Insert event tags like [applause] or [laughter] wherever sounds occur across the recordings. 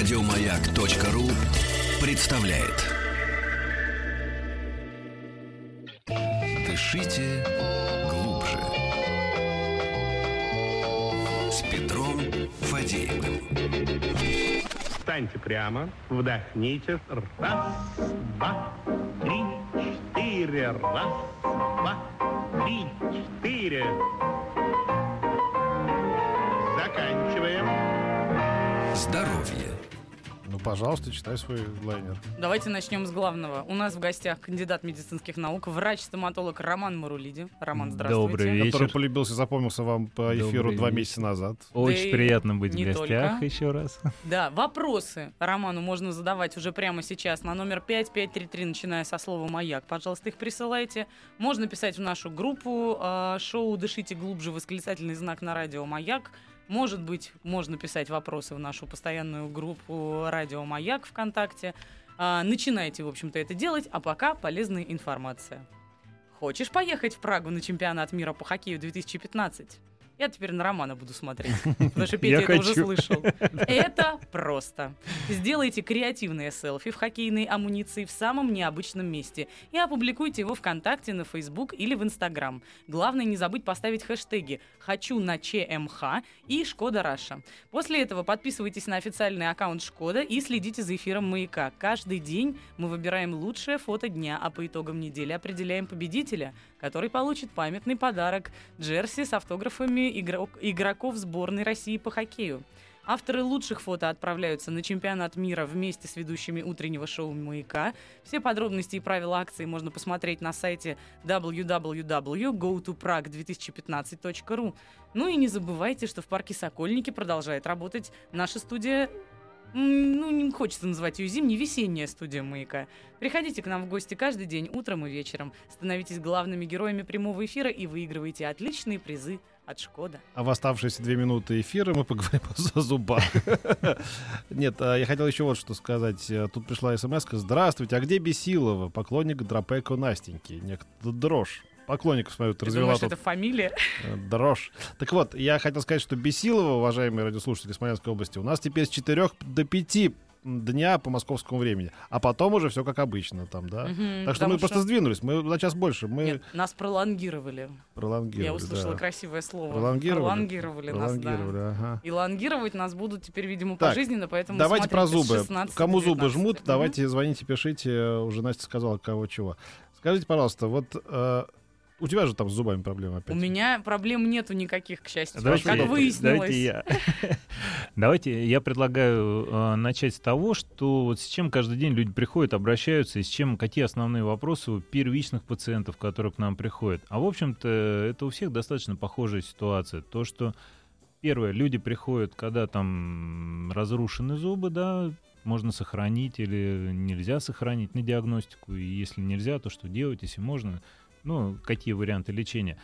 Радиомаяк.ру представляет. Дышите глубже. С Петром Фадеевым. Встаньте прямо, вдохните. Раз, два, три, четыре. Раз, два, три, четыре. Заканчиваем. Здоровье. Пожалуйста, читай свой лайнер. Давайте начнем с главного. У нас в гостях кандидат медицинских наук, врач-стоматолог Роман Марулиди. Роман, здравствуйте. Добрый вечер. Который полюбился, запомнился вам по эфиру Добрый два вечер. месяца назад. Очень и приятно быть в гостях только. еще раз. [laughs] Да, вопросы Роману можно задавать уже прямо сейчас на номер 5533, начиная со слова «Маяк». Пожалуйста, их присылайте. Можно писать в нашу группу э, шоу «Дышите глубже» восклицательный знак на радио «Маяк». Может быть, можно писать вопросы в нашу постоянную группу «Радио Маяк» ВКонтакте. А, начинайте, в общем-то, это делать, а пока полезная информация. Хочешь поехать в Прагу на чемпионат мира по хоккею 2015? Я теперь на Романа буду смотреть, [laughs] потому что Петя это уже слышал. [laughs] Это просто. Сделайте креативные селфи в хоккейной амуниции в самом необычном месте и опубликуйте его ВКонтакте, на Facebook или в Инстаграм. Главное не забыть поставить хэштеги «Хочу на ЧМХ» и «Шкода Раша». После этого подписывайтесь на официальный аккаунт Шкода и следите за эфиром «Маяка». Каждый день мы выбираем лучшее фото дня, а по итогам недели определяем победителя, который получит памятный подарок – джерси с автографами игрок- игроков сборной России по хоккею. Авторы лучших фото отправляются на чемпионат мира вместе с ведущими утреннего шоу «Маяка». Все подробности и правила акции можно посмотреть на сайте www.gotoprag2015.ru. Ну и не забывайте, что в парке «Сокольники» продолжает работать наша студия ну, не хочется называть ее зимней, весенняя студия «Маяка». Приходите к нам в гости каждый день, утром и вечером. Становитесь главными героями прямого эфира и выигрывайте отличные призы от «Шкода». А в оставшиеся две минуты эфира мы поговорим о зубах. [laughs] Нет, а я хотел еще вот что сказать. Тут пришла смс. Здравствуйте, а где Бесилова? Поклонник Дропеко Настеньки. Некто дрожь. Поклонников, смотрю, ты Ты развела думаешь, тут это фамилия? э, дрожь. Так вот, я хотел сказать, что Бесилова, уважаемые радиослушатели Смоленской области, у нас теперь с 4 до 5 дня по московскому времени. А потом уже все как обычно там, да? Мгм, Так что мы просто сдвинулись. Мы на час больше. Мы Нет, нас пролонгировали. пролонгировали. Я услышала да. красивое слово. Пролонгировали? Пролонгировали нас, да. Пролонгировали, ага. И лонгировать нас будут теперь, видимо, Так, пожизненно, поэтому Давайте про зубы. 16 Кому до зубы 19. жмут, давайте звоните, пишите. Уже Настя сказала, кого чего. Скажите, пожалуйста, вот э, у тебя же там с зубами проблемы опять. У меня проблем нету никаких, к счастью. Давайте как я- выяснилось. Давайте я, давайте я предлагаю э, начать с того, что вот с чем каждый день люди приходят, обращаются, и с чем, какие основные вопросы у первичных пациентов, которые к нам приходят. А в общем-то это у всех достаточно похожая ситуация. То, что первое, люди приходят, когда там разрушены зубы, да, можно сохранить или нельзя сохранить на диагностику. И если нельзя, то что делать, если можно, ну, какие варианты лечения.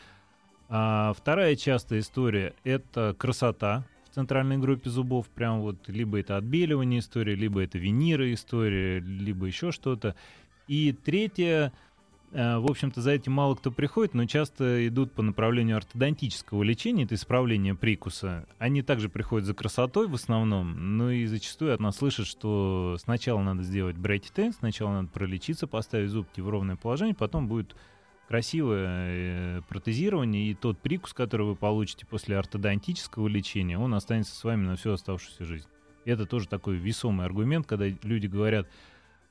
А вторая частая история — это красота в центральной группе зубов. Прям вот либо это отбеливание история, либо это виниры история, либо еще что-то. И третья, э, в общем-то, за этим мало кто приходит, но часто идут по направлению ортодонтического лечения, это исправление прикуса. Они также приходят за красотой в основном, но и зачастую от нас слышат, что сначала надо сделать брекеты, сначала надо пролечиться, поставить зубки в ровное положение, потом будет красивое э, протезирование, и тот прикус, который вы получите после ортодонтического лечения, он останется с вами на всю оставшуюся жизнь. Это тоже такой весомый аргумент, когда люди говорят,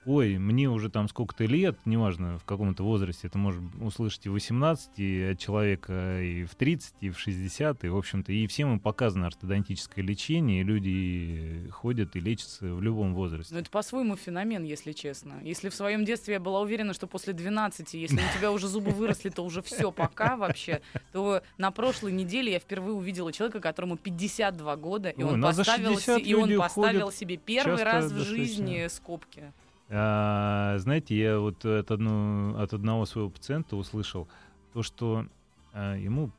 ой, мне уже там сколько-то лет, неважно в каком-то возрасте, это может услышать и в 18, и от человека и в 30, и в 60, и, в общем-то, и всем им показано ортодонтическое лечение, и люди ходят и лечатся в любом возрасте. Ну, это по-своему феномен, если честно. Если в своем детстве я была уверена, что после 12, если у тебя уже зубы выросли, то уже все, пока вообще, то на прошлой неделе я впервые увидела человека, которому 52 года, и он ну, за поставил, 60 се- и он поставил себе первый раз в жизни скобки. А, знаете, я вот от, одну- от одного своего пациента услышал то, что а, ему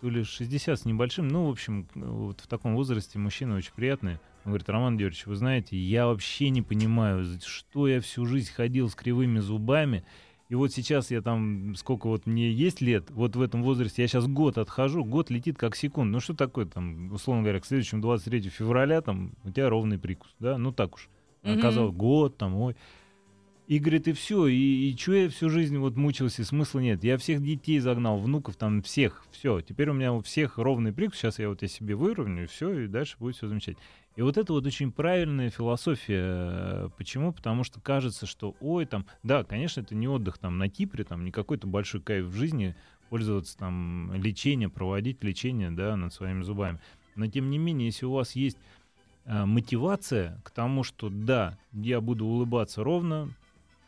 то ли 60 с небольшим, ну, в общем, вот в таком возрасте мужчина очень приятный. Он говорит, Роман Георгиевич, вы знаете, я вообще не понимаю, что я всю жизнь ходил с кривыми зубами, И вот сейчас я там, сколько вот мне есть лет, вот в этом возрасте, я сейчас год отхожу, год летит как секунд. Ну что такое там, условно говоря, к следующему 23 февраля там у тебя ровный прикус, да? Ну так уж. Мгм. Оказалось, год там, ой. И говорит, и все, и, и что я всю жизнь вот мучился, смысла нет. Я всех детей загнал, внуков там, всех, все. Теперь у меня у всех ровный прикус, сейчас я вот я себе выровню, и все, и дальше будет все замечательно. И вот это вот очень правильная философия. Почему? Потому что кажется, что, ой, там, да, конечно, это не отдых там на Кипре, там не какой-то большой кайф в жизни пользоваться там лечением, проводить лечение, да, над своими зубами. Но тем не менее, если у вас есть мотивация к тому, что да, я буду улыбаться ровно,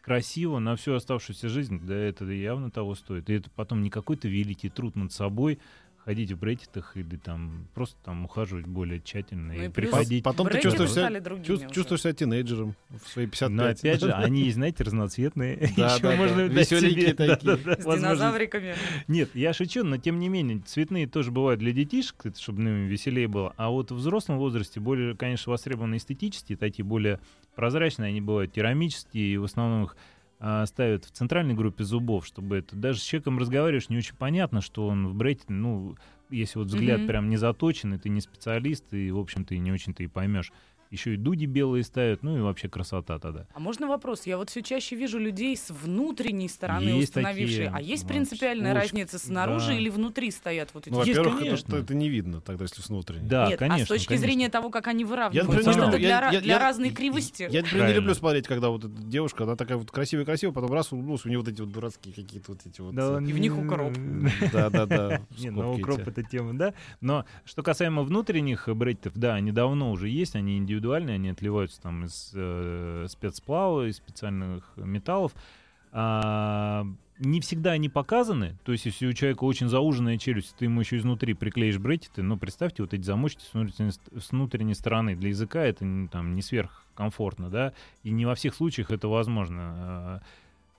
красиво на всю оставшуюся жизнь, да, это явно того стоит. И это потом не какой-то великий труд над собой, ходить в брекетах или там просто там ухаживать более тщательно Ну и и приходить. Потом ты чувствуешь себя, чувств- чувствуешь себя тинейджером в свои 55. Но опять же, [laughs] они, знаете, разноцветные. [laughs] Да, можно Веселенькие [laughs] такие. С динозавриками. Нет, я шучу, но тем не менее, цветные тоже бывают для детишек, чтобы ну, веселее было. А вот в взрослом возрасте более, конечно, востребованы эстетические, такие более прозрачные, они бывают керамические, и в основном их а, ставят в центральной группе зубов, чтобы это даже с человеком разговариваешь, не очень понятно, что он в брейте, ну, если вот взгляд Мгм. прям не заточен, и ты не специалист, и, в общем-то, и не очень-то и поймешь. Еще и дуди белые ставят, ну и вообще красота тогда. А можно вопрос? Я вот все чаще вижу людей с внутренней стороны Есть установившие. такие, А есть принципиальная очень, разница снаружи да. или внутри стоят вот эти? Ну, во-первых, конечно. это, это не видно тогда, если с внутренней. Да, Нет, конечно. а с точки конечно. зрения того, как они Я, выравнивают, например, не это для, я- я- для я- разной я- кривости? Я, например, не Правильно. люблю смотреть, когда вот эта девушка, она такая вот красивая-красивая, потом раз улыбнулась, у нее вот эти вот дурацкие какие-то вот эти вот... Да, И в них укроп. Да-да-да. [laughs] Не, ну укроп это тема, да. Но что касаемо внутренних брекетов, да, они давно уже есть, они индивидуальные, они отливаются там из э, спецсплава, из специальных металлов. А, не всегда они показаны, то есть если у человека очень зауженная челюсть, ты ему еще изнутри приклеишь брекеты, ну представьте вот эти замочки с внутренней, с внутренней стороны. Для языка это там, не сверхкомфортно, да, и не во всех случаях это возможно. А,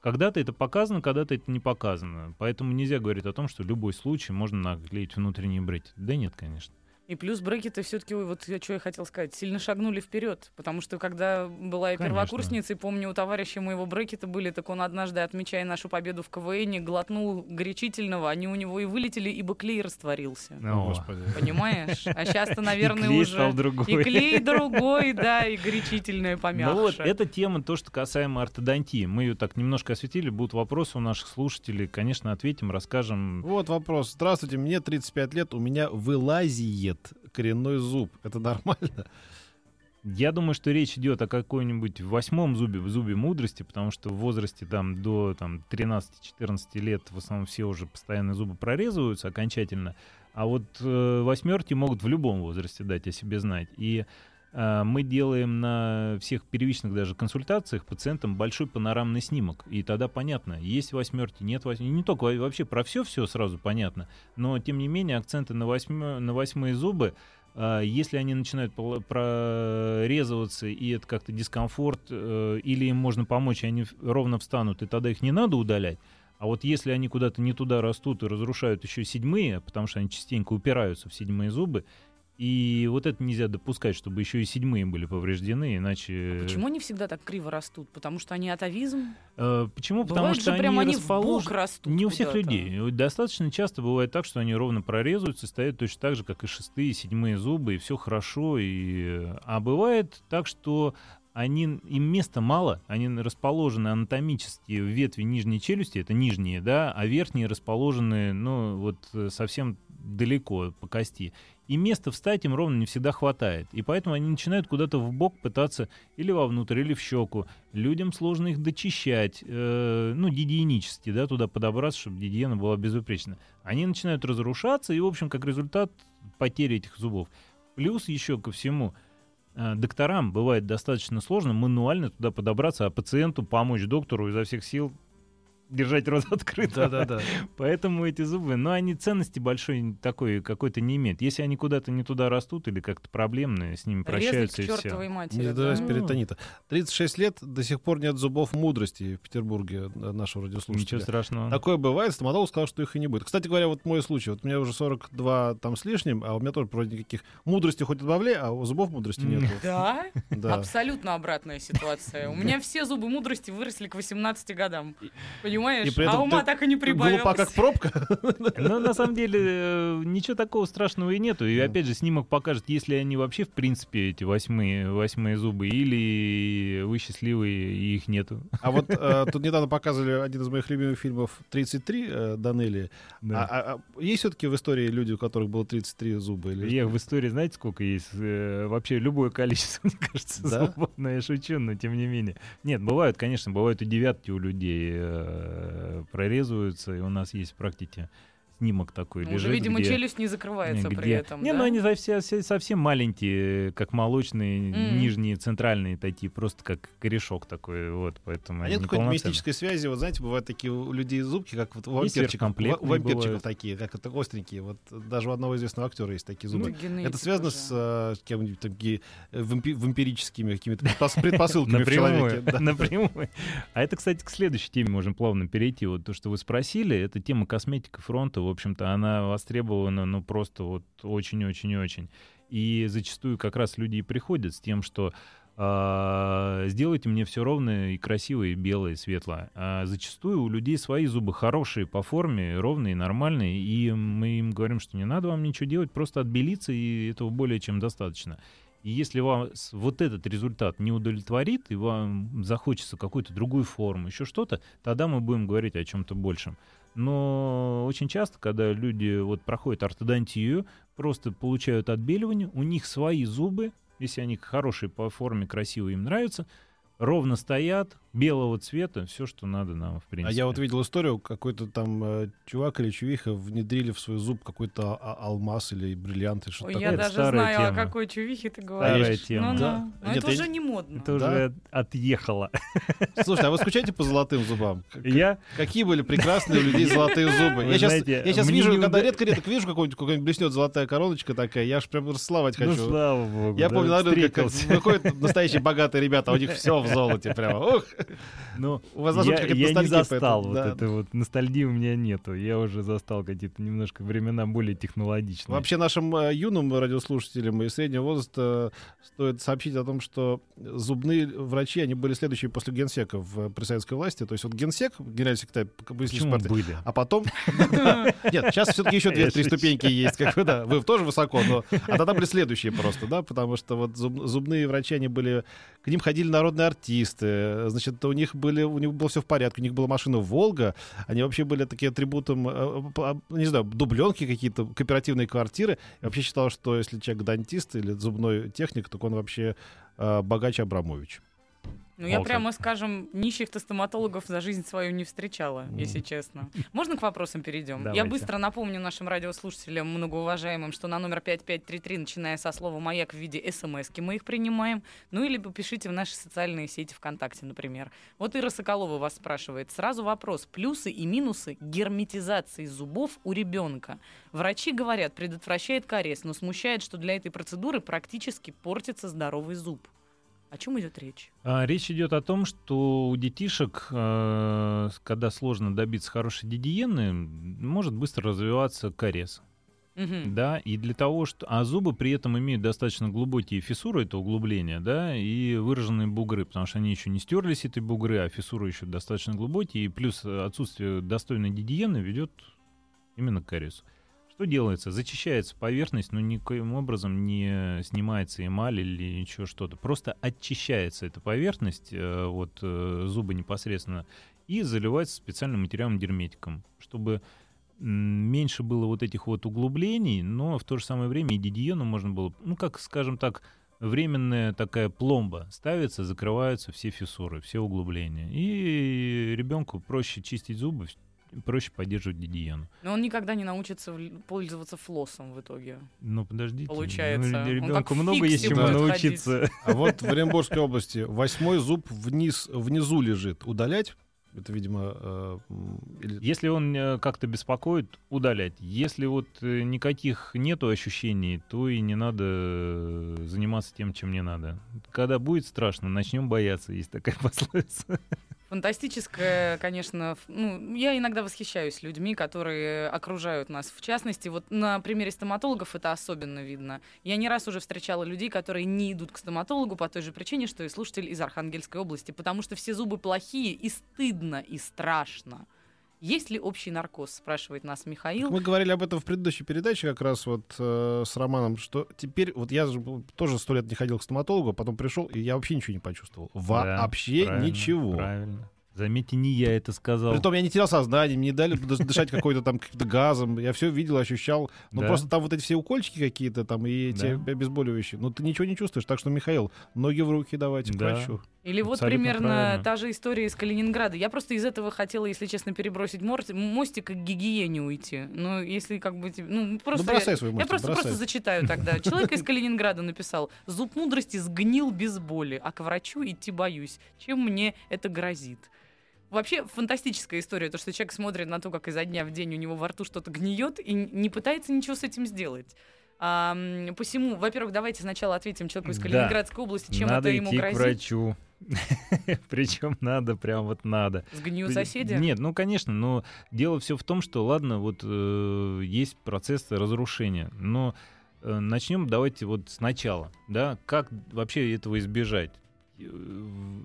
Когда-то это показано, когда-то это не показано. Поэтому нельзя говорить о том, что любой случай можно наклеить внутренние брекеты. Да нет, конечно. И плюс брекеты все-таки, вот я что я хотел сказать, сильно шагнули вперед. Потому что когда была я Конечно. первокурсницей, помню, у товарища моего брекеты были, так он однажды, отмечая нашу победу в КВН, глотнул горячительного, они у него и вылетели, ибо клей растворился. О. Господи. Понимаешь? А сейчас-то, наверное, И клей уже... стал другой. И клей другой, да, и горячительное помягче. Ну вот, эта тема, то, что касаемо ортодонтии. Мы ее так немножко осветили. Будут вопросы у наших слушателей. Конечно, ответим, расскажем. Вот вопрос. Здравствуйте, мне 35 лет, у меня вылазит коренной зуб. [laughs] Это нормально? Я думаю, что речь идет о какой-нибудь восьмом зубе, в зубе мудрости, потому что в возрасте там, до там, 13-14 лет в основном все уже постоянно зубы прорезываются окончательно. А вот э, восьмерки могут в любом возрасте дать о себе знать. И мы делаем на всех первичных даже консультациях пациентам большой панорамный снимок. И тогда понятно, есть восьмерки, нет восьмерки. Не только во- вообще про все все сразу понятно. Но тем не менее акценты на, восьмё- на восьмые зубы а, Если они начинают прорезываться, и это как-то дискомфорт, э, или им можно помочь, и они ровно встанут, и тогда их не надо удалять. А вот если они куда-то не туда растут и разрушают еще седьмые, потому что они частенько упираются в седьмые зубы, и вот это нельзя допускать, чтобы еще и седьмые были повреждены, иначе... Почему они всегда так криво растут? Потому что они атовизм? Э, Почему? Потому Бывает что же прям они они расположены... растут Не у всех людей. Достаточно часто бывает так, что они ровно прорезаются, стоят точно так же, как и шестые, седьмые зубы, и все хорошо. И... А бывает так, что они, им места мало, они расположены анатомически в ветви нижней челюсти, это нижние, да, а верхние расположены, ну, вот э, совсем далеко по кости. И места встать им ровно не всегда хватает. И поэтому они начинают куда-то в бок пытаться или вовнутрь, или в щеку. Людям сложно их дочищать, э, ну, гигиенически, да, туда подобраться, чтобы гигиена была безупречна. Они начинают разрушаться, и, в общем, как результат потери этих зубов. Плюс еще ко всему, э, докторам бывает достаточно сложно мануально туда подобраться, а пациенту помочь доктору изо всех сил держать рот [laughs] открытым. Да-да-да. Поэтому эти зубы, но они ценности большой такой какой-то не имеют. Если они куда-то не туда растут или как-то проблемные, с ними Резать прощаются и все. матери. Не да. дождалась Ну. перитонита. 36 лет, до сих пор нет зубов мудрости в Петербурге э, нашего Ничего радиослушателя. страшного. Такое бывает, стоматолог сказал, что их и не будет. Кстати говоря, вот мой случай. Вот мне уже 42 там с лишним, а у меня тоже вроде никаких мудрости хоть отбавляй, а у зубов мудрости нет. Да? [laughs] Да. Абсолютно обратная ситуация. У меня все зубы мудрости выросли к 18 годам. И понимаешь? И при а ума ты так и не прибавилось. Глупа как пробка. [laughs] Но на самом деле э, ничего такого страшного и нету. И опять же, снимок покажет, если они вообще в принципе эти восьмые, восьмые зубы, или вы счастливые и их нету. А вот э, [laughs] тут недавно показывали один из моих любимых фильмов «33» э, Данелли. Да. А, а- а есть все-таки в истории люди, у которых было 33 зуба? Или... Я в истории, знаете, сколько есть? Э, Вообще любое количество, [laughs] мне кажется, Да? зубов. Но я шучу, но тем не менее. Нет, бывают, конечно, бывают и девятки у людей э, прорезываются, и у нас есть в практике снимок такой Ну, лежит, Уже, видимо, где- челюсть не закрывается где- при этом. Не, да? ну они за- все- все- совсем маленькие, как молочные, Мгм. нижние, центральные такие, просто как корешок такой, вот, поэтому А они нет какой-то мистической связи? Вот знаете, бывают такие у людей зубки, как вот у вампирчиков. У вампирчиков бывают. такие, как это остренькие. Вот даже у одного известного актера есть такие зубы. Ну, это связано же. с с кем-нибудь такие вампи- вампирическими какими-то предпос- предпосылками в человеке. Напрямую. А это, кстати, к следующей теме можем плавно перейти. Вот то, что вы спросили, это тема косметика фронта. В общем-то, она востребована, ну, просто вот очень-очень-очень. И зачастую как раз люди и приходят с тем, что а, сделайте мне все ровное и красивое, и белое, и светлое. А зачастую у людей свои зубы хорошие по форме, ровные, нормальные, и мы им говорим, что не надо вам ничего делать, просто отбелиться, и этого более чем достаточно. И если вас вот этот результат не удовлетворит, и вам захочется какую-то другую форму, еще что-то, тогда мы будем говорить о чем-то большем. Но очень часто, когда люди вот проходят ортодонтию, просто получают отбеливание, у них свои зубы, если они хорошие по форме, красивые, им нравятся, ровно стоят, белого цвета, все, что надо нам, в А принципе. я вот видел историю, какой-то там э, чувак или чувиха внедрили в свой зуб какой-то а- алмаз или бриллиант или что-то Ой, такое. я даже старая знаю, о тема. какой чувихе ты Старая говоришь. тема. Ну, Да. ну. Но Нет, это я уже не- модно. Это Да? уже отъехало. [laughs] Слушайте, а вы скучаете по золотым зубам? Как- [laughs] Я Какие были прекрасные у людей золотые зубы? Вы Я сейчас, знаете, я сейчас вижу, когда редко-редко вижу какую-нибудь блеснет золотая короночка такая, я аж прям расцеловать Ну, хочу. слава богу. Я да, помню, как встретился. выходят настоящие богатые ребята, а у них все [laughs] в золоте прямо. Ух! Ну, У вас должна я, быть я не застал вот это вот. Ностальгии у меня нету. Я уже застал какие-то немножко времена более технологичные. Вообще нашим э, юным радиослушателям и среднего возраста э, стоит сообщить о том, что зубные врачи, они были следующие после генсека в, при советской власти. То есть вот генсек, генеральный секретарь Почему были? а потом... [laughs] Нет, сейчас все-таки еще две-три ступеньки есть. Как бы, да. Вы тоже высоко, но... А тогда были следующие просто, да, потому что вот зуб- зубные врачи, они были... К ним ходили народные артисты, значит, у них были... У них было все в порядке, у них была машина «Волга», они вообще были такие атрибутом, э, п- не знаю, дубленки какие-то, кооперативные квартиры. Я вообще считал, что если человек дантист или зубной техник, то он вообще э, богаче Абрамович. Ну, я прямо, скажем, нищих-то стоматологов за жизнь свою не встречала, если честно. Можно к вопросам перейдем? Я Давайте. быстро напомню нашим радиослушателям, многоуважаемым, что на номер 5533, начиная со слова «Маяк» в виде смс мы их принимаем. Ну, или попишите в наши социальные сети ВКонтакте, например. Вот Ира Соколова вас спрашивает. Сразу вопрос. Плюсы и минусы герметизации зубов у ребенка. Врачи говорят, предотвращает кариес, но смущает, что для этой процедуры практически портится здоровый зуб. О чем идет речь? А, Речь идет о том, что у детишек, э, когда сложно добиться хорошей гигиены, может быстро развиваться кариес. Мгм. Да, и для того, что... А зубы при этом имеют достаточно глубокие фиссуры, это углубление, да, и выраженные бугры, потому что они еще не стерлись, эти бугры, а фиссуры еще достаточно глубокие, и плюс э, отсутствие достойной гигиены ведет именно к кариесу. Что делается? Зачищается поверхность, но никоим образом не снимается эмаль или еще что-то. Просто очищается эта поверхность, э, вот э, зубы непосредственно, и заливается специальным материалом герметиком, чтобы меньше было вот этих вот углублений, но в то же самое время и гигиену можно было, ну, как, скажем так, временная такая пломба ставится, закрываются все фиссуры, все углубления. И ребенку проще чистить зубы, проще поддерживать гигиену. Но он никогда не научится пользоваться флоссом в итоге. Ну, подождите. Получается, ну, он ребенку много есть чему научиться. А вот в Оренбургской области восьмой зуб вниз, внизу лежит. Удалять? Это, видимо, э, или- Если он э, как-то беспокоит, удалять. Если вот э, никаких нету ощущений, то и не надо э, заниматься тем, чем не надо. Когда будет страшно, начнем бояться. Есть такая [laughs] пословица. Фантастическое, конечно. Ну, я иногда восхищаюсь людьми, которые окружают нас. В частности, вот на примере стоматологов это особенно видно. Я не раз уже встречала людей, которые не идут к стоматологу по той же причине, что и слушатель из Архангельской области, потому что все зубы плохие и стыдно, и страшно. Есть ли общий наркоз, спрашивает нас Михаил. Мы говорили об этом в предыдущей передаче как раз вот э, с Романом, что теперь вот я же тоже сто лет не ходил к стоматологу, а потом пришел, и я вообще ничего не почувствовал. Да, Вообще правильно, ничего. Правильно. Заметьте, не я это сказал. Притом я не терял сознание, мне не дали дыш- дышать какой-то там каким-то газом. Я все видел, ощущал. Но Да. просто там вот эти все укольчики какие-то там и эти Да. обезболивающие. Но ты ничего не чувствуешь. Так что, Михаил, ноги в руки давайте к Да. врачу. Или вот Абсолютно примерно правильно. та же история из Калининграда. Я просто из этого хотела, если честно, перебросить мостик и к гигиене уйти. Но если как бы... тебе- Ну, просто бросай я, свой я мостик, просто, бросай. просто зачитаю тогда. [laughs] Человек из Калининграда написал, зуб мудрости сгнил без боли, а к врачу идти боюсь. Чем мне это грозит? Вообще фантастическая история, то, что человек смотрит на то, как изо дня в день у него во рту что-то гниет и не пытается ничего с этим сделать. А, посему, во-первых, давайте сначала ответим человеку из Да. Калининградской области, чем надо это ему идти грозит. к врачу. [laughs] Причем надо, прям вот надо. Сгнию При- соседи? Нет, ну конечно, но дело все в том, что ладно, вот э, есть процесс разрушения, но э, начнем давайте вот сначала, да, как вообще этого избежать? Э,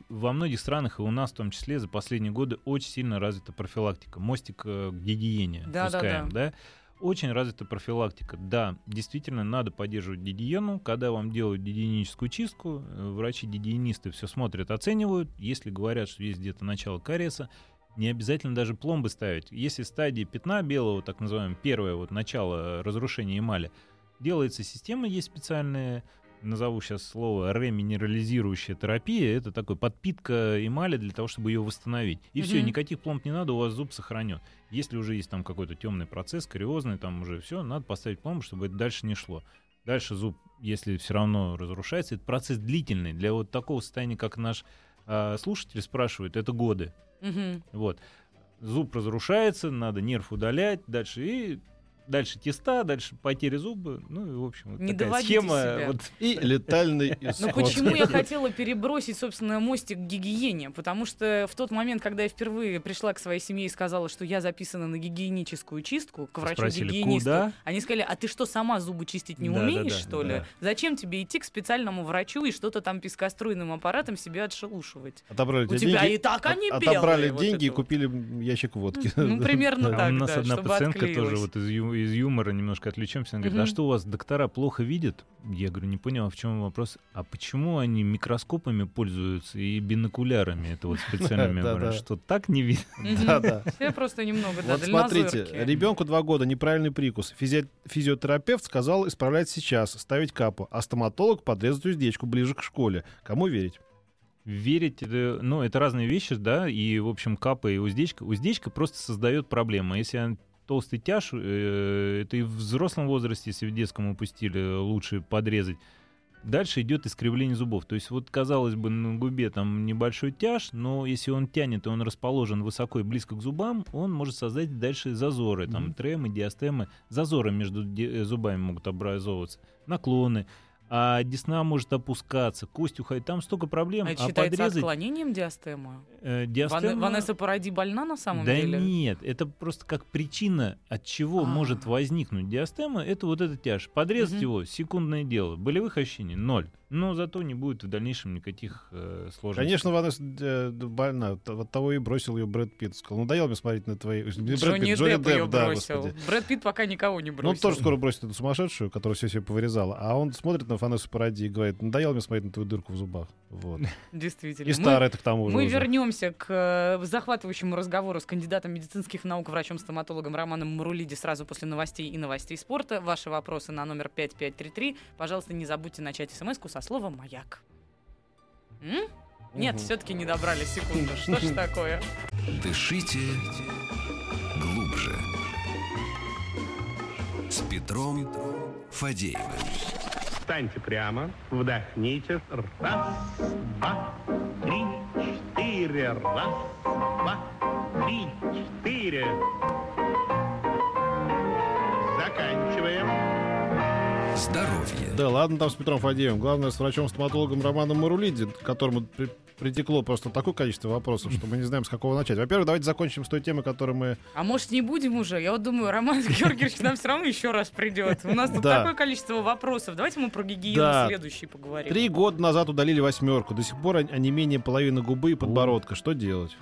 Во многих странах и у нас в том числе за последние годы очень сильно развита профилактика, мостик э, к гигиене Да, да, пускаем, да. да? Очень развита профилактика. Да, действительно, надо поддерживать гигиену. Когда вам делают гигиеническую чистку, э, врачи-гигиенисты все смотрят, оценивают. Если говорят, что есть где-то начало кариеса, не обязательно даже пломбы ставить. Если стадии пятна белого, так называемое, первое вот начало э, разрушения эмали, делается система, есть специальная, назову сейчас слово реминерализирующая терапия, это такой подпитка эмали для того, чтобы ее восстановить. И все, Мгм. никаких пломб не надо, у вас зуб сохранен. Если уже есть там какой-то темный процесс, кариозный, там уже все, надо поставить пломбу, чтобы это дальше не шло. Дальше зуб, если все равно разрушается, это процесс длительный. Для вот такого состояния, как наш а, слушатель спрашивает, это годы. Мгм. Вот. Зуб разрушается, надо нерв удалять, дальше и дальше теста, дальше потери зуба. Ну и, в общем, вот Не такая схема. себя. Вот, И летальный [laughs] Ну исход. почему я хотела перебросить, собственно, мостик к гигиене? Потому что в тот момент, когда я впервые пришла к своей семье и сказала, что я записана на гигиеническую чистку, к врачу-гигиенисту, куда? они сказали, а ты что, сама зубы чистить не Да, да, умеешь, да, что ли? да. Зачем тебе идти к специальному врачу и что-то там пескоструйным аппаратом себе отшелушивать? Отобрали У тебя деньги, и так они от- белые, отобрали вот деньги и купили ящик водки. Ну, [laughs] примерно А так, у нас да, одна пациентка тоже вот из, ю- из юмора немножко отвлечемся. Она говорит, а что у вас доктора плохо видят? Я говорю, не понял, а в чем вопрос? А почему они микроскопами пользуются и бинокулярами? Это вот специальными. [laughs] Что так не видно? [laughs] [laughs] Я просто немного, да, Вот смотрите, ребенку два года, неправильный прикус. Физи- Физиотерапевт сказал исправлять сейчас, ставить капу, а стоматолог подрезать уздечку ближе к школе. Кому верить? Верить, это, ну, это разные вещи, да, и, в общем, капа и уздечка. Уздечка просто создает проблему. Если он толстый тяж, э, это и в взрослом возрасте, если в детском упустили, лучше подрезать. Дальше идет искривление зубов. То есть вот, казалось бы, на губе там небольшой тяж, но если он тянет, и он расположен высоко и близко к зубам, он может создать дальше зазоры. Там Мгм. тремы, диастемы. Зазоры между де- зубами могут образовываться. Наклоны. А десна может опускаться, кость уходит. Там столько проблем. А это а считается подрезать отклонением диастемы? э, Ван- диастема... Ванесса Паради больна на самом да деле? нет, это просто как причина, от чего А. может возникнуть диастема, это вот этот тяж. Подрезать Мгм. его секундное дело. Болевых ощущений ноль. Но зато не будет в дальнейшем никаких э, сложностей. Конечно, Ванесса э, больна. Вот того и бросил ее Брэд Питт. Сказал, надоело мне смотреть на твои... Не Брэд Джонни Питт, Джонни Депп ее Депп, да, бросил. господи. Брэд Питт пока никого не Ну, бросил. он тоже скоро бросит эту сумасшедшую, которая все себе повырезала. А он смотрит на Ванессу Паради и говорит, надоело мне смотреть на твою дырку в зубах. Вот. [laughs] Действительно. И старая это к тому же Мы уже. вернемся к э, захватывающему разговору с кандидатом медицинских наук, врачом-стоматологом Романом Мурулиди сразу после новостей и новостей спорта. Ваши вопросы на номер 5533. Пожалуйста, не забудьте начать смс со слова «Маяк». М? Нет, Мгм. все-таки не добрали секунду. Что ж [laughs] такое? Дышите глубже. С Петром Фадеевым. Встаньте прямо, вдохните. Раз, два, три, четыре. Раз, два, три, четыре. Здоровье. Да ладно там с Петром Фадеевым. Главное, с врачом-стоматологом Романом Марулиди, которому при- притекло просто такое количество вопросов, что мы не знаем, с какого начать. Во-первых, давайте закончим с той темой, которую мы... А может, не будем уже? Я вот думаю, Роман [laughs] Георгиевич к нам все равно еще раз придет. У нас тут Да. такое количество вопросов. Давайте мы про гигиену Да. следующий поговорим. Три года назад удалили восьмерку. До сих пор он- онемение половины губы и подбородка. Что делать?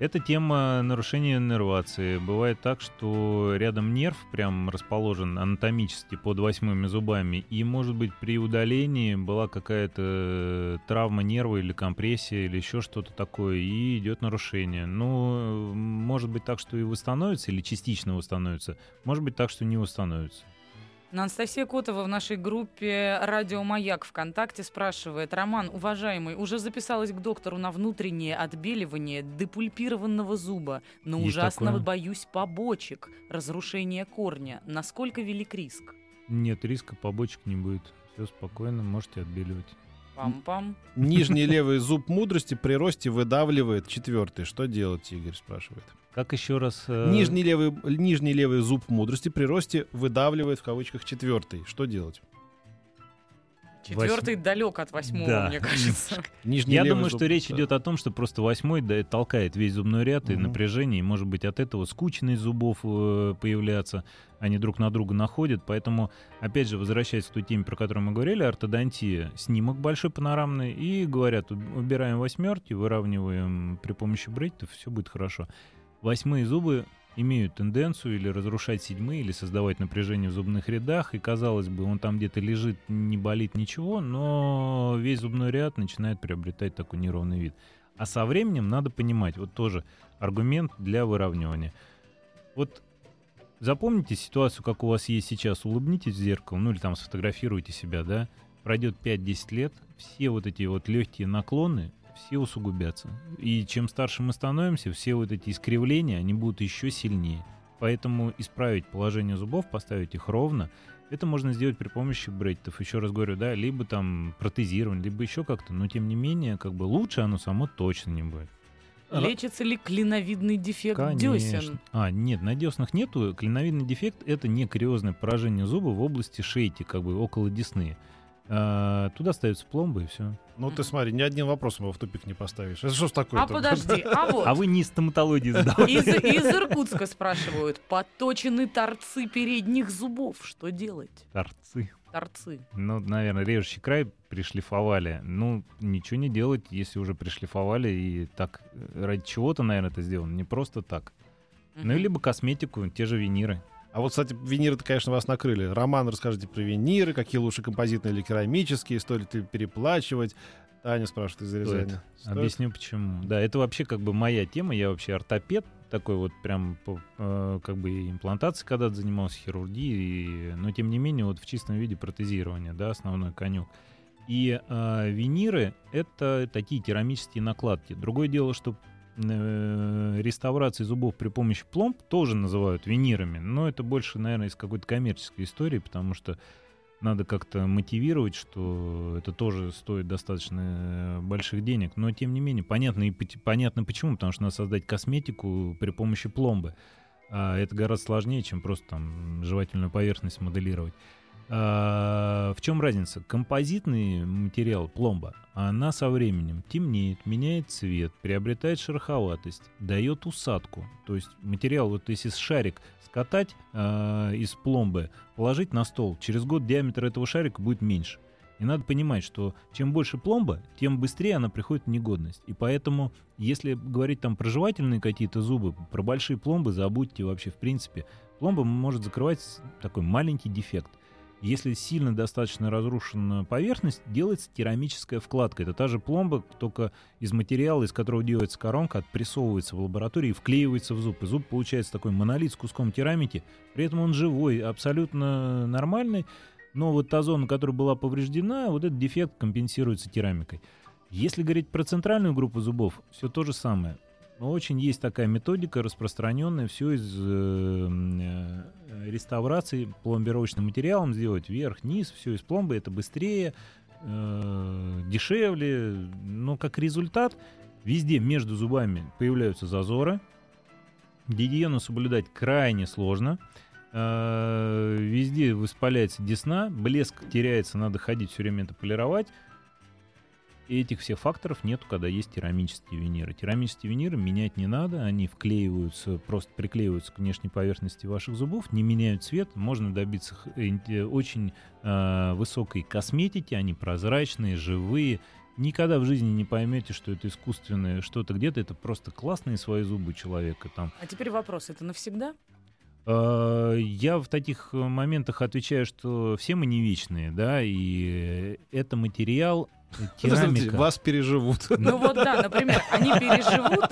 Это тема нарушения иннервации. Бывает так, что рядом нерв прям расположен анатомически под восьмыми зубами, и, может быть, при удалении была какая-то травма нерва или компрессия или еще что-то такое, и идет нарушение. Ну, может быть так, что и восстановится, или частично восстановится. Может быть так, что не восстановится. Анастасия Котова в нашей группе «Радио Маяк» ВКонтакте спрашивает. Роман, уважаемый, уже записалась к доктору на внутреннее отбеливание депульпированного зуба, но Есть ужасно такое. боюсь побочек, разрушения корня. Насколько велик риск? Нет, риска побочек не будет. Все спокойно, можете отбеливать. Пам-пам. Нижний левый зуб мудрости при росте выдавливает четвертый. Что делать, Игорь спрашивает. Как еще раз... э, Нижний левый, нижний левый зуб мудрости при росте выдавливает в кавычках четвертый. Что делать? Четвертый далек от восьмого, Да. мне кажется. [laughs] Нижний Я думаю, зуб- что речь да. идет о том, что просто восьмой да, толкает весь зубной ряд и Мгм. напряжение, и может быть от этого скучность зубов э, появляться, они друг на друга находят, поэтому, опять же, возвращаясь к той теме, про которую мы говорили, ортодонтия, снимок большой панорамный, и говорят, уб- убираем восьмерки, выравниваем при помощи брекетов, все будет хорошо. Восьмые зубы имеют тенденцию или разрушать седьмые, или создавать напряжение в зубных рядах, и, казалось бы, он там где-то лежит, не болит ничего, но весь зубной ряд начинает приобретать такой неровный вид. А со временем надо понимать, вот тоже аргумент для выравнивания. Вот запомните ситуацию, как у вас есть сейчас, улыбнитесь в зеркало, ну или там сфотографируйте себя, да, пройдет 5-10 лет, все вот эти вот легкие наклоны, все усугубятся. И чем старше мы становимся, все вот эти искривления, они будут еще сильнее. Поэтому исправить положение зубов, поставить их ровно, это можно сделать при помощи брекетов. Еще раз говорю, да, либо там протезирование, либо еще как-то. Но тем не менее, как бы лучше оно само точно не будет. Лечится ли клиновидный дефект десен? А, нет, на деснах нету. Клиновидный дефект — это не кариозное поражение зуба в области шейки, как бы около десны. А, туда ставятся пломбы и все. Ну ты смотри, ни одним вопросом его в тупик не поставишь. Это что ж такое? А подожди, [laughs] а вот. А вы не из стоматологии задавали. Из, из Иркутска спрашивают. Поточены торцы передних зубов. Что делать? Торцы. Торцы. Ну, наверное, режущий край пришлифовали. Ну, ничего не делать, если уже пришлифовали. И так э, ради чего-то, наверное, это сделано. Не просто так. Ну, либо косметику, те же виниры. А вот, кстати, виниры-то, конечно, вас накрыли. Роман, расскажите про виниры, какие лучше композитные или керамические, стоит ли переплачивать. Таня спрашивает из Рязани. Стоит? Объясню почему. Да, это вообще как бы моя тема. Я вообще ортопед такой вот прям э, как бы и имплантацией когда-то занимался, хирургией, и- но тем не менее вот в чистом виде протезирования, да, основной конек. И э, виниры — это такие керамические накладки. Другое дело, что реставрации зубов при помощи пломб тоже называют винирами, но это больше, наверное, из какой-то коммерческой истории, потому что надо как-то мотивировать, что это тоже стоит достаточно э, больших денег. Но, тем не менее, понятно, и понятно почему. Потому что надо создать косметику при помощи пломбы. А это гораздо сложнее, чем просто там жевательную поверхность моделировать. А, в чем разница? Композитный материал, пломба, она со временем темнеет, меняет цвет, приобретает шероховатость, дает усадку. То есть материал, вот если шарик скатать а, из пломбы, положить на стол, через год диаметр этого шарика будет меньше. И надо понимать, что чем больше пломба, тем быстрее она приходит в негодность. И поэтому, если говорить там про жевательные какие-то зубы, про большие пломбы забудьте вообще в принципе. Пломба может закрывать такой маленький дефект. Если сильно достаточно разрушена поверхность, делается керамическая вкладка. Это та же пломба, только из материала, из которого делается коронка, отпрессовывается в лаборатории и вклеивается в зуб. И зуб получается такой монолит с куском керамики. При этом он живой, абсолютно нормальный. Но вот та зона, которая была повреждена, вот этот дефект компенсируется керамикой. Если говорить про центральную группу зубов, все то же самое. Но очень есть такая методика распространенная, все из э, э, реставрации пломбировочным материалом сделать вверх, низ, все из пломбы, это быстрее, э, дешевле, но как результат везде между зубами появляются зазоры, гигиену соблюдать крайне сложно, Э, везде воспаляется десна, блеск теряется, надо ходить все время это полировать. Этих всех факторов нету, когда есть керамические виниры. Керамические виниры менять не надо, они вклеиваются, просто приклеиваются к внешней поверхности ваших зубов, не меняют цвет, можно добиться х- э, очень э, высокой косметики, они прозрачные, живые. Никогда в жизни не поймете, что это искусственное что-то где-то, это просто классные свои зубы человека там. А теперь вопрос, это навсегда? Э, Я в таких э, моментах отвечаю, что все мы не вечные, да, и э, это материал, э, керамика. Вас переживут. Ну вот да, например, они переживут,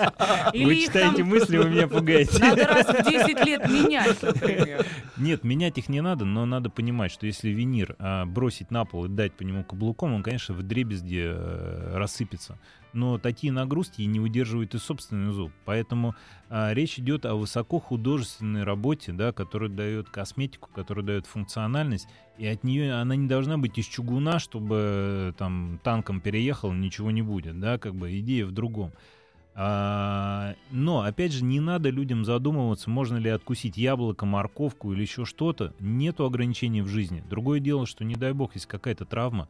или Вы читаете там мысли, вы меня пугаете. надо раз в 10 лет менять, например. Нет, менять их не надо, но надо понимать, что если винир а, бросить на пол и дать по нему каблуком, он, конечно, в дребезге э, рассыпется. Но такие нагрузки не выдерживает и собственный зуб. Поэтому а, речь идет о высокохудожественной работе, да, которая дает косметику, которая дает функциональность. И от нее она не должна быть из чугуна, чтобы э, там танком переехал, ничего не будет. Да, как бы идея в другом. А, но, опять же, не надо людям задумываться, можно ли откусить яблоко, морковку или еще что-то. Нету ограничений в жизни. Другое дело, что, не дай бог, есть какая-то травма,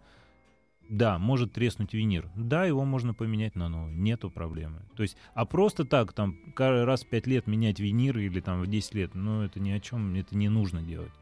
да, может треснуть винир. Да, его можно поменять на новый. Нету проблемы. То есть, а просто так, там, каждый раз в 5 лет менять винир или там в 10 лет, ну, это ни о чем, это не нужно делать.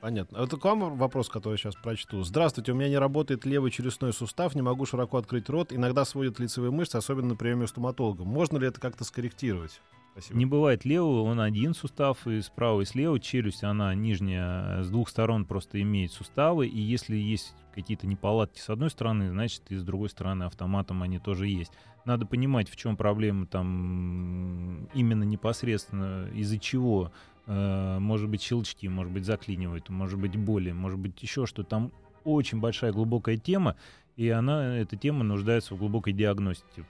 Понятно. А Это к вам вопрос, который я сейчас прочту. Здравствуйте, у меня не работает левый челюстной сустав, не могу широко открыть рот, иногда сводят лицевые мышцы, особенно на приеме у стоматолога. Можно ли это как-то скорректировать? Спасибо. Не бывает левого, он один сустав, и справа, и слева челюсть, она нижняя, с двух сторон просто имеет суставы, и если есть какие-то неполадки с одной стороны, значит, и с другой стороны автоматом они тоже есть. Надо понимать, в чем проблема там именно непосредственно, из-за чего, э, может быть, щелчки, может быть, заклинивают, может быть, боли, может быть, еще что. Там очень большая глубокая тема, и она, эта тема нуждается в глубокой диагностике.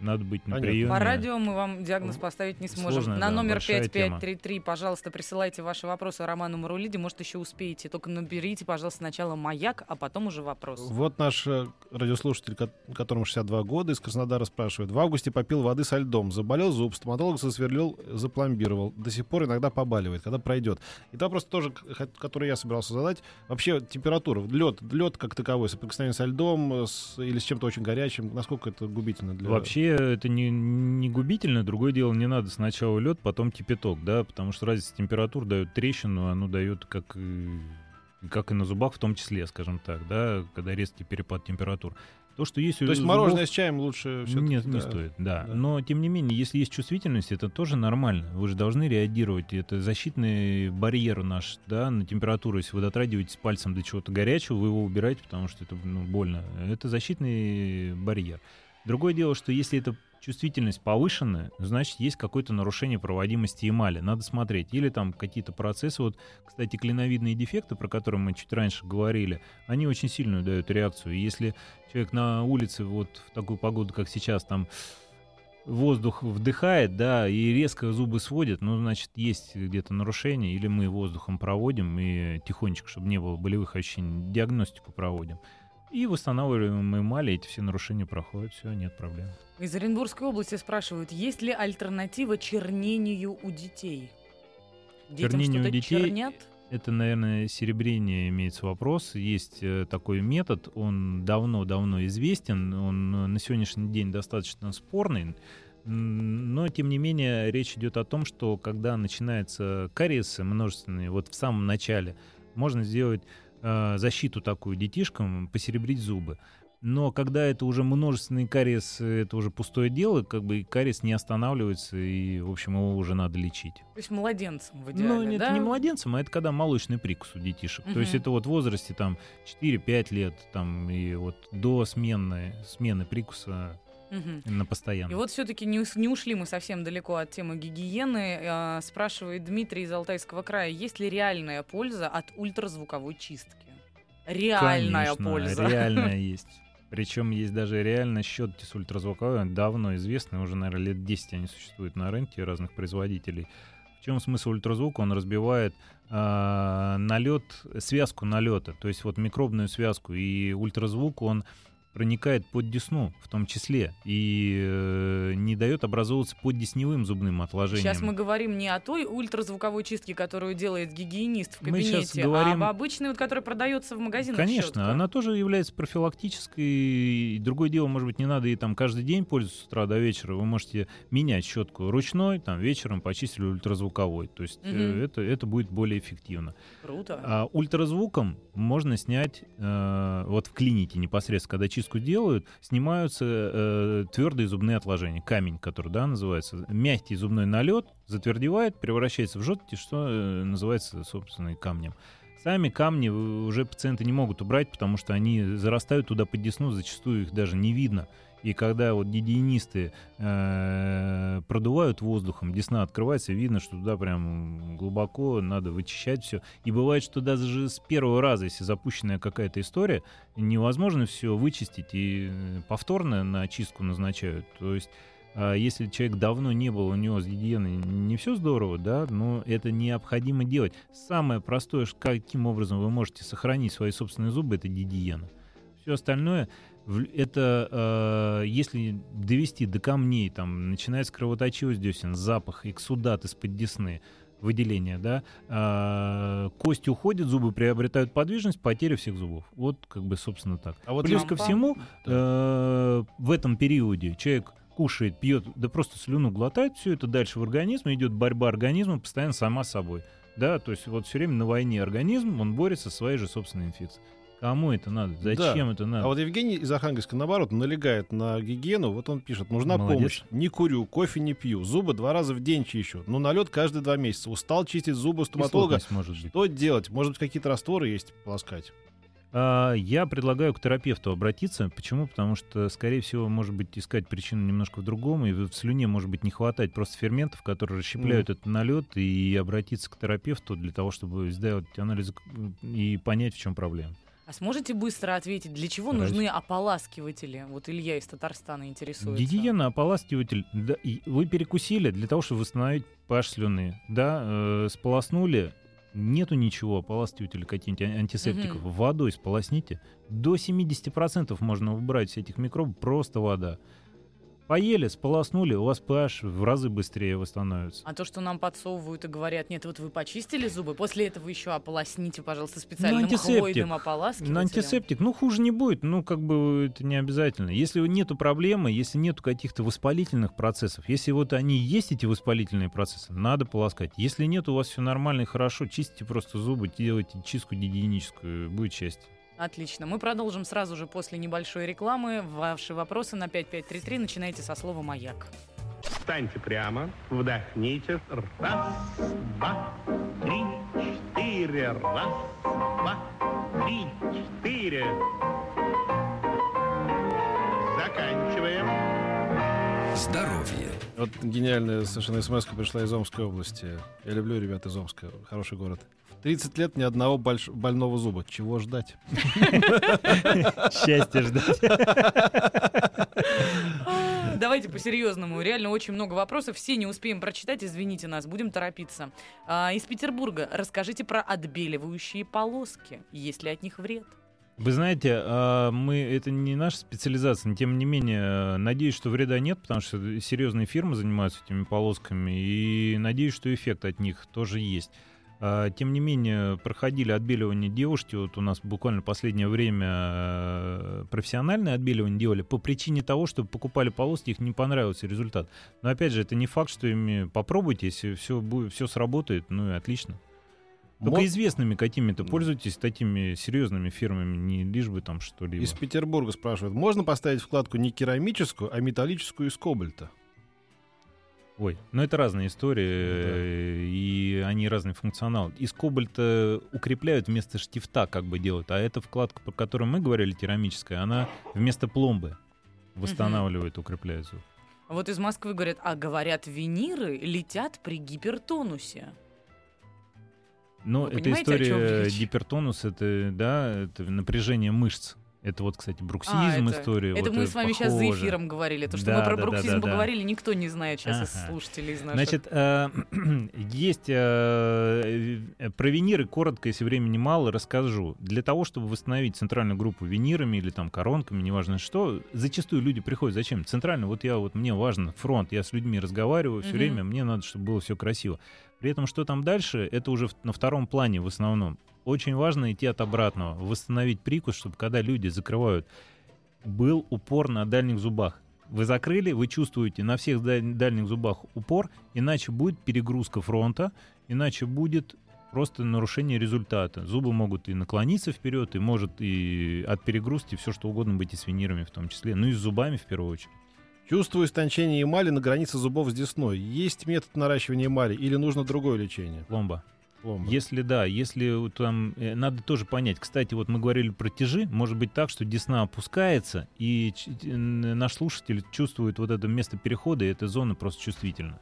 Надо быть на Понятно. приеме. По радио мы вам диагноз поставить не сможем. Сложная, На да, номер большая 5533, пожалуйста, присылайте ваши вопросы Роману Марулиде. Может, еще успеете. Только наберите, пожалуйста, сначала маяк, а потом уже вопрос. Вот наш э, радиослушатель, ко- которому 62 года, из Краснодара спрашивает. В августе попил воды со льдом, заболел зуб, стоматолог засверлил, запломбировал. До сих пор иногда побаливает, когда пройдет. И то вопрос тоже, который я собирался задать. Вообще температура, лед, лед как таковой, соприкосновение со льдом э, с- или с чем-то очень горячим, насколько это губительно для... Вообще это не, не губительно. Другое дело, не надо сначала лед, потом кипяток, да, потому что разница температур дает трещину, оно дает как и, как и на зубах в том числе, скажем так, да, когда резкий перепад температур. То, что есть То есть зубов- мороженое с чаем лучше все Нет, не стоит, да. Да. Но, тем не менее, если есть чувствительность, это тоже нормально. Вы же должны реагировать. Это защитный барьер наш, да, на температуру. Если вы дотрагиваетесь пальцем до чего-то горячего, вы его убираете, потому что это ну, больно. Это защитный барьер. Другое дело, что если эта чувствительность повышенная, значит, есть какое-то нарушение проводимости эмали. Надо смотреть. Или там какие-то процессы. Вот, кстати, клиновидные дефекты, про которые мы чуть раньше говорили, они очень сильную дают реакцию. Если человек на улице вот в такую погоду, как сейчас, там воздух вдыхает, да, и резко зубы сводит, ну, значит, есть где-то нарушение, или мы воздухом проводим и тихонечко, чтобы не было болевых ощущений, диагностику проводим. И восстанавливаем эмали, эти все нарушения проходят, все, нет проблем. Из Оренбургской области спрашивают, есть ли альтернатива чернению у детей? Детям Чернению у детей чернят? Это, наверное, серебрение имеется вопрос. Есть э, такой метод, он давно-давно известен, он на сегодняшний день достаточно спорный, но, тем не менее, речь идет о том, что когда начинаются кариесы множественные, вот в самом начале, можно сделать э, защиту такую детишкам, посеребрить зубы. Но когда это уже множественный кариес, это уже пустое дело, как бы и кариес не останавливается, и, в общем, его уже надо лечить. То есть младенцам в идеале, Ну, нет, да? не младенцам, а это когда молочный прикус у детишек. То есть это вот в возрасте там 4-5 лет, там и вот до смены, смены прикуса Мгм. на постоянно. И вот все-таки не, не ушли мы совсем далеко от темы гигиены. А, спрашивает Дмитрий из Алтайского края, есть ли реальная польза от ультразвуковой чистки? Реальная Конечно, польза. реальная [laughs] есть. Причем есть даже реально щетки с ультразвуковой, давно известны, уже, наверное, лет 10 они существуют на рынке разных производителей. В чем смысл ультразвука? Он разбивает а, налет, связку налета, то есть вот микробную связку. И ультразвук, он проникает под десну в том числе и э, не дает образовываться под десневым зубным отложением. Сейчас мы говорим не о той ультразвуковой чистке, которую делает гигиенист в кабинете, щас говорим- а об обычной, вот, которая продается в магазинах. Конечно, щетка. она тоже является профилактической. И другое дело, может быть, не надо и там каждый день пользоваться с утра до вечера. Вы можете менять щетку ручной, там вечером почистили ультразвуковой. То есть э, Мгм. это, это будет более эффективно. Круто. А ультразвуком можно снять, э, вот в клинике непосредственно, когда чистку делают, снимаются э, твердые зубные отложения, камень, который, да, называется, мягкий зубной налет, затвердевает, превращается в жесткий, что э, называется, собственно, камнем. Сами камни уже пациенты не могут убрать, потому что они зарастают туда под десну, зачастую их даже не видно. И когда вот гигиенисты э, продувают воздухом, десна открывается, видно, что туда прям глубоко надо вычищать все. И бывает, что даже с первого раза, если запущенная какая-то история, невозможно все вычистить и э, повторно на очистку назначают. То есть а если человек давно не был, у него с гигиеной не все здорово, да, но это необходимо делать. Самое простое, каким образом вы можете сохранить свои собственные зубы, это гигиена. Все остальное, это э, если довести до камней, там, начинается кровоточивость десен, запах, эксудат из-под десны, выделение, да, а, кость уходит, зубы приобретают подвижность, потеря всех зубов. Вот как бы, собственно, так. А вот Плюс ко всему, э, в этом периоде человек кушает, пьет, да просто слюну глотает, все это дальше в организм, идет борьба организма постоянно сама с собой. Да, то есть вот все время на войне организм, он борется со своей же собственной инфекцией. Кому это надо? Зачем это надо? А вот Евгений из Архангельска, наоборот, налегает на гигиену. Вот он пишет, нужна Молодец. помощь. Не курю, кофе не пью, зубы два раза в день чищу. Ну, налет каждые два месяца. Устал чистить зубы у стоматолога. Может быть. Что делать? Может быть, какие-то растворы есть полоскать? А, Я предлагаю к терапевту обратиться. Почему? Потому что, скорее всего, может быть, искать причину немножко в другом, и в слюне может быть не хватать просто ферментов, которые расщепляют этот налет, и обратиться к терапевту для того, чтобы сделать анализ и понять, в чем проблема. А сможете быстро ответить, для чего Стараюсь. нужны ополаскиватели? Вот Илья из Татарстана интересуется. Гигиена, ополаскиватель. Да, и вы перекусили для того, чтобы восстановить pH слюны. Да, э, сполоснули. Нету ничего, ополаскивателя каких-нибудь ан- антисептиков. Мгм. Водой сполосните. До 70% можно убрать всех этих микробов, просто вода. Поели, сполоснули, у вас pH в разы быстрее восстановится. А то, что нам подсовывают и говорят, нет, вот вы почистили зубы, после этого еще ополосните, пожалуйста, специальным антисептик. хвойным ополаскивателем. На антисептик, ну, хуже не будет, ну, как бы это не обязательно. Если нету проблемы, если нету каких-то воспалительных процессов, если вот они есть, эти воспалительные процессы, надо полоскать. Если нет, у вас все нормально и хорошо, чистите просто зубы, делайте чистку гигиеническую, будет счастье. Отлично. Мы продолжим сразу же после небольшой рекламы. Ваши вопросы на 5533 начинайте со слова «Маяк». Встаньте прямо, вдохните. Раз, два, три, четыре. Раз, два, три, четыре. Заканчиваем. Здоровье. Вот гениальная совершенно смс пришла из Омской области. Я люблю ребят из Омска. Хороший город. В 30 лет ни одного больш- больного зуба. Чего ждать? Счастье ждать. Давайте по-серьезному. Реально очень много вопросов. Все не успеем прочитать, извините нас, будем торопиться. А, из Петербурга расскажите про отбеливающие полоски. Есть ли от них вред? Вы знаете, а, мы это не наша специализация, но тем не менее, надеюсь, что вреда нет, потому что серьезные фирмы занимаются этими полосками, и надеюсь, что эффект от них тоже есть. А, Тем не менее, проходили отбеливание девушки. Вот у нас буквально последнее время э, профессиональное отбеливание делали по причине того, что покупали полоски, их не понравился результат. Но опять же, это не факт, что ими попробуйте, если все, будет, все сработает, ну и отлично. Только Мо- известными какими-то пользуйтесь такими серьезными фирмами, не лишь бы там что-либо. Из Петербурга спрашивают, можно поставить вкладку не керамическую, а металлическую из кобальта? Ой, ну это разные истории, Да. и они разный функционал. Из кобальта укрепляют вместо штифта, как бы делают, а эта вкладка, про которую мы говорили, керамическая, она вместо пломбы восстанавливает, укрепляет зуб. Вот из Москвы говорят, а говорят, виниры летят при гипертонусе. Но Вы эта понимаете, о чём история гипертонус, это, да, это напряжение мышц. Это вот, кстати, А, бруксизм это- история. Это вот, мы э, с вами сейчас за похоже. эфиром говорили. То, что Да, мы про да, да, бруксизм да, да. поговорили, никто не знает сейчас из Ага. слушателей из наших. Значит, э, [clears throat] есть э, э, про виниры коротко, если времени мало, расскажу. Для того, чтобы восстановить центральную группу винирами или там коронками, неважно что, зачастую люди приходят. Зачем? Центрально, вот я вот мне важно фронт, я с людьми разговариваю все время, мне надо, чтобы было все красиво. При этом, что там дальше, это уже на втором плане в основном. Очень важно идти от обратного, восстановить прикус, чтобы когда люди закрывают, был упор на дальних зубах. Вы закрыли, вы чувствуете на всех даль- дальних зубах упор, иначе будет перегрузка фронта, иначе будет просто нарушение результата. Зубы могут и наклониться вперед, и может и от перегрузки все что угодно быть и с винирами в том числе, ну и с зубами в первую очередь. Чувствую истончение эмали на границе зубов с десной. Есть метод наращивания эмали или нужно другое лечение? Пломба. Пломба. Если да, если там э, надо тоже понять. Кстати, вот мы говорили про тяжи, может быть так, что десна опускается, и наш слушатель чувствует вот это место перехода, и эта зона просто чувствительна.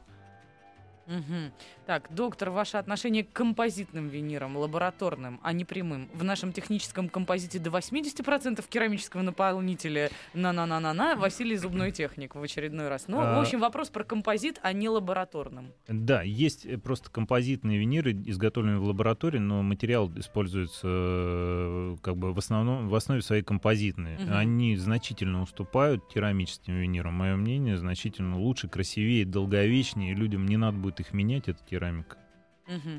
Мгм. Так, доктор, ваше отношение к композитным винирам, лабораторным, а не прямым. В нашем техническом композите до 80% керамического наполнителя на-на-на-на-на Василий Зубной техник в очередной раз. Ну, в А. общем, вопрос про композит, а не лабораторным. Да, есть э, просто композитные виниры, изготовленные в лаборатории, но материал используется э, как бы в основном в основе своей композитные. Мгм. Они значительно уступают керамическим винирам. Мое мнение, значительно лучше, красивее, долговечнее. Людям не надо будет их менять, это керамика.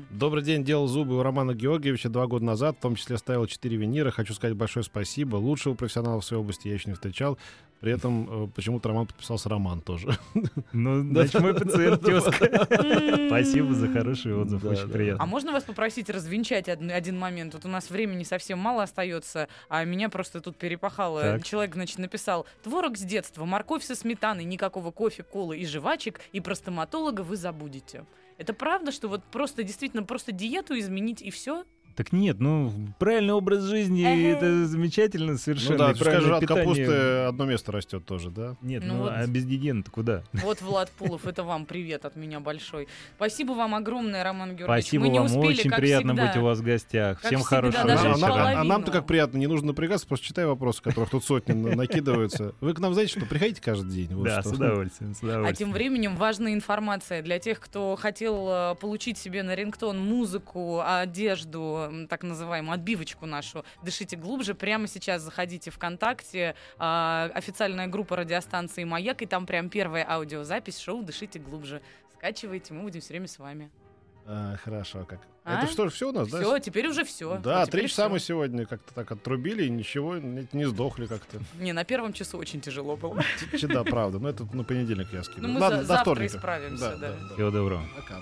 Добрый день, делал зубы у Романа Георгиевича два года назад, в том числе ставил четыре винира. Хочу сказать большое спасибо. Лучшего профессионала в своей области я еще не встречал. При этом э, почему-то Роман подписался Роман тоже. Ну, [laughs] значит, мой пациент [laughs] тезка. Спасибо за хороший отзыв, очень приятно. А можно вас попросить развенчать од- один момент? Вот у нас времени совсем мало остается, а меня просто тут перепахало. Человек, значит, написал, творог с детства, морковь со сметаной, никакого кофе, колы и жвачек, и про стоматолога вы забудете. Это правда, что вот просто действительно просто диету изменить и все? Так нет, ну, правильный образ жизни, Ага. это замечательно совершенно. Ну да, и ты скажешь, правильное от питание. капусты одно место растет тоже, да? Нет, Ну ну, вот. а без диеты куда? Вот, Влад Пулов, это вам привет от меня большой. Спасибо вам огромное, Роман Георгиевич. Спасибо Мы не вам, успели, очень приятно всегда. быть у вас в гостях. Как Всем хорошего А, вечера. а- а нам-то как приятно, не нужно напрягаться, просто читай вопросы, которых тут сотни на- накидываются. Вы к нам, знаете, что приходите каждый день. вот Да, что. с удовольствием, с А удовольствием. тем временем важная информация для тех, кто хотел э, получить себе на рингтон музыку, одежду, так называемую отбивочку нашу «Дышите глубже». Прямо сейчас заходите ВКонтакте, а, официальная группа радиостанции «Маяк», и там прям первая аудиозапись шоу «Дышите глубже». Скачивайте, мы будем все время с вами. А, хорошо, как. А? Это что, все у нас, да? Все, теперь уже все. Да, три часа мы сегодня как-то так отрубили, и ничего, не, не сдохли как-то. Не, на первом часу очень тяжело было. Да, правда. Но это на понедельник я скину. Ну, мы завтра исправимся, да. Всего доброго. Пока.